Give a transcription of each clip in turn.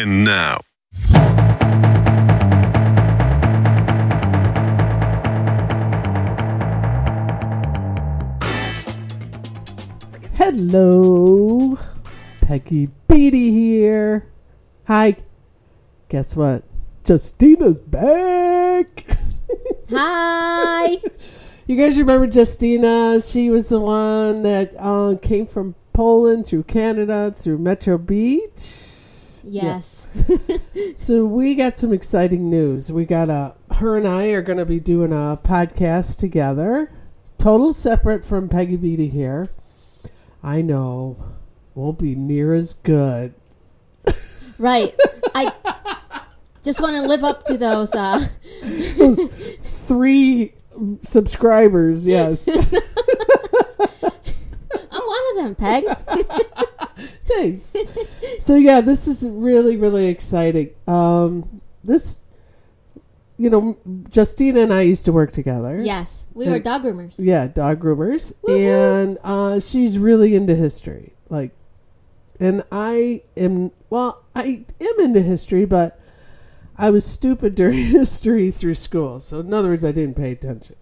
And now, Hello, Peggy Beatty here. Hi. Guess what? Justyna's back. Hi. You guys remember Justyna? She was the one that uh, came from Poland through Canada through Metro Beach. Yes. So we got some exciting news. We got a her and I are going to be doing a podcast together, total separate from Peggy Beatty here. I know, won't be near as good. Right. I just want to live up to those. Uh, Those three subscribers, yes. I'm one of them, Peg. Thanks. So yeah, this is really really exciting. Um, this, you know, Justyna and I used to work together. Yes. We were dog groomers. Yeah, dog groomers, Woo-hoo. and uh, she's really into history. Like, and I am well, I am into history, but I was stupid during history through school. So in other words, I didn't pay attention.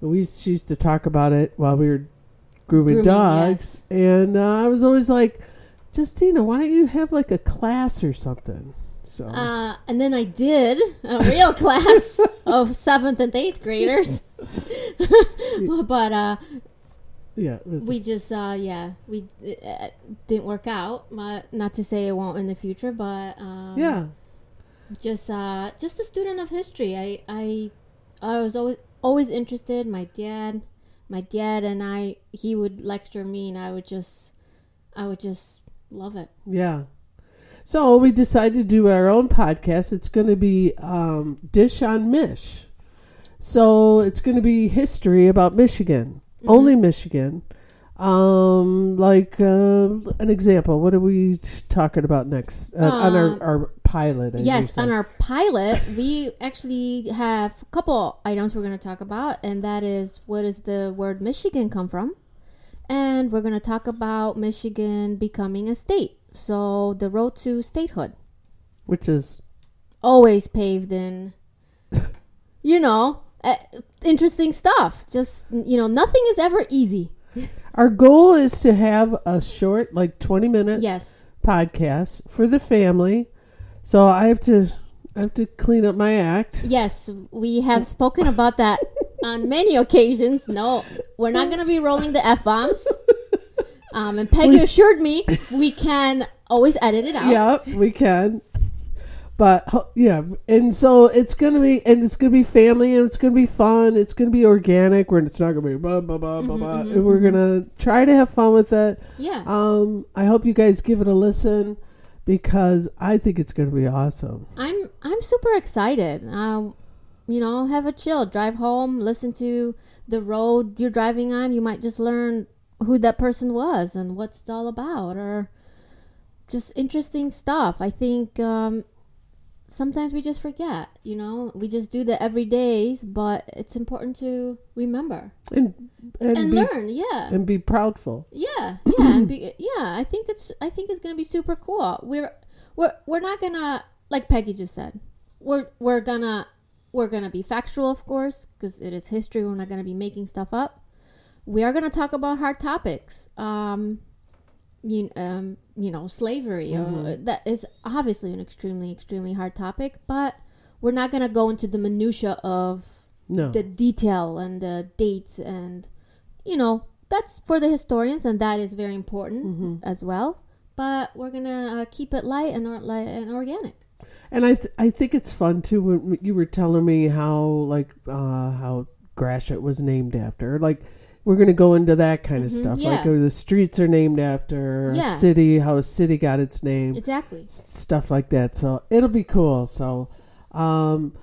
And we used- she used to talk about it while we were grooming, Grooming, dogs, and uh, I was always like, Justyna, why don't you have like a class or something? So Uh, and then I did a real class of seventh and eighth graders. but uh, yeah, we just, uh, yeah, we uh, didn't work out. Uh, not to say it won't in the future, but um, yeah. just uh just a student of history i i i was always always interested my dad my dad and i he would lecture me and i would just i would just love it Yeah. So we decided to do our own podcast. It's going to be um, Dish on Mich. So it's going to be history about Michigan, only Michigan. Um, like uh, an example, what are we talking about next uh, on our, Um, our pilot? you yes on our pilot we actually have a couple items we're going to talk about and that is what does the word michigan come from and we're going to talk about michigan becoming a state. So the road to statehood. Which is always paved in. You know uh, interesting stuff. Just you know nothing is ever easy. Our goal is to have a short, like twenty minute yes. podcast for the family. So I have to, I have to clean up my act. yes we have spoken about that on many occasions. No we're not going to be rolling the f-bombs um, and peggy assured me we can always edit it out Yeah, we can. But yeah, and so it's gonna be, and it's gonna be family, and it's gonna be fun. It's gonna be organic, where it's not gonna be blah blah blah blah blah. And we're gonna try to have fun with it. yeah Um, I hope you guys give it a listen because I think it's gonna be awesome. I'm I'm super excited. Um, you know, have a chill, drive home, listen to the road you're driving on. You might just learn who that person was and what's it all about, or just interesting stuff. I think um, sometimes we just forget. You know, we just do the everydays, but it's important to remember And and, and be, learn. Yeah, and be proudful. yeah, yeah, and be, yeah. I think it's I think it's gonna be super cool. We're we're we're not gonna like Peggy just said. We're we're gonna we're gonna be factual, of course, because it is history. We're not gonna be making stuff up. We are gonna talk about hard topics. Um, you um you know slavery. Uh, that is obviously an extremely extremely hard topic, but we're not gonna go into the minutia of No, the detail and the dates and you know that's for the historians and that is very important as well but we're gonna uh, keep it light and, or, light and organic And I th- I think it's fun too when you were telling me how like uh, how Gratiot was named after. Like we're gonna go into that kind of stuff. Like Mm-hmm. yeah. or the streets are named after a city, how a city got its name, exactly stuff like that. So it'll be cool. So um,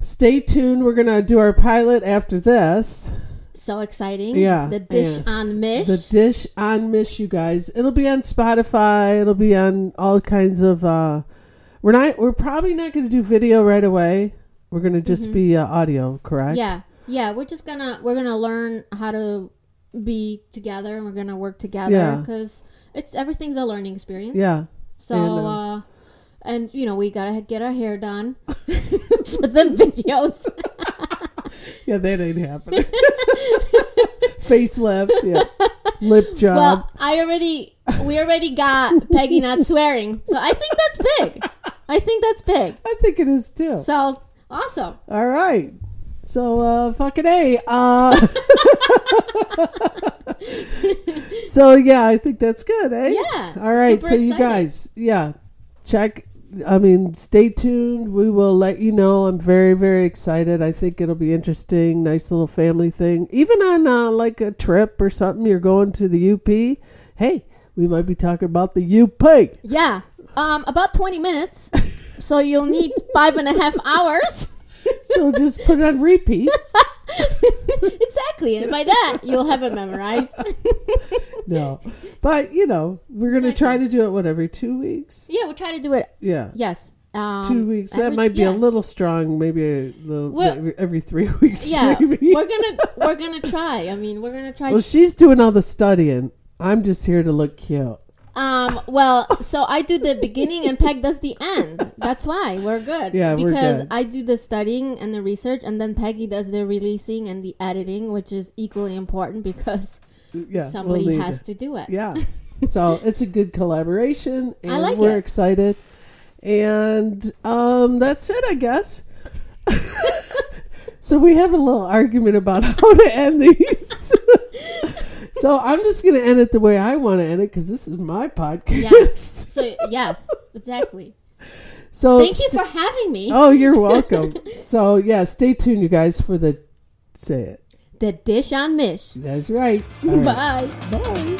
stay tuned. We're gonna do our pilot after this. so exciting Yeah, the dish yeah. on mish The dish on Miss you guys. It'll be on Spotify. It'll be on all kinds of. uh We're not. We're probably not going to do video right away. We're going to just be uh, audio, correct? Mm-hmm. yeah yeah we're just gonna we're gonna learn how to be together and we're gonna work together Yeah. because it's everything's a learning experience Yeah. So, And, uh, uh, and you know we gotta get our hair done for the videos. Yeah, that ain't happening. Facelift, yeah. Lip job. Well, I already we already got Peggy not swearing, so I think that's big. I think that's big. I think it is too. So awesome. All right. So uh fucking A. Uh So yeah, I think that's good, eh? Yeah, All right. So you guys, yeah. Check I mean, stay tuned. We will let you know. I'm very, very excited. I think it'll be interesting. Nice little family thing. Even on uh, like a trip or something, you're going to the UP. Hey, we might be talking about the UP. Yeah. Um, about twenty minutes. So you'll need five and a half hours. So just put it on repeat. exactly. And by that you'll have it memorized. No, but you know, we're gonna try to do it. What every two weeks? yeah, we'll try to do it. Yeah, Yes. Um, two weeks. That every- might be yeah. a little strong. Maybe a little every three weeks. Yeah, maybe. we're gonna we're gonna try. I mean, we're gonna try. Well, she's doing all the studying. I'm just here to look cute. Um. Well, so I do the beginning and Peg does the end. That's why we're good. Yeah, we're because good. I do the studying and the research, and then Peggy does the releasing and the editing, which is equally important because Yeah, somebody we'll has it. to do it. Yeah. so it's a good collaboration, and I like we're it. excited. And um, that's it, I guess. so we have a little argument about how to end these. So I'm just going to end it the way I want to end it because this is my podcast. Yes. So yes, exactly. So Thank you for having me. oh, you're welcome. so yeah, stay tuned, you guys, for the say it. The dish on Mich. That's right. All right. Bye. Bye.